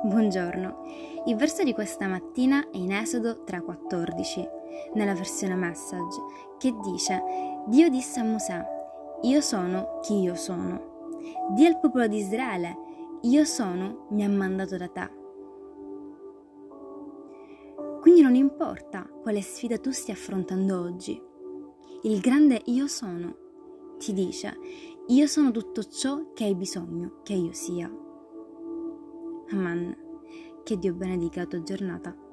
Buongiorno. Il verso di questa mattina è in Esodo 3:14, nella versione Message, che dice: Dio disse a Mosè: Io sono chi io sono. Dì al popolo di Israele: Io sono, mi ha mandato da te. Quindi non importa quale sfida tu stia affrontando oggi. Il grande io sono ti dice: Io sono tutto ciò che hai bisogno che io sia. Amen. Che Dio benedica la tua giornata.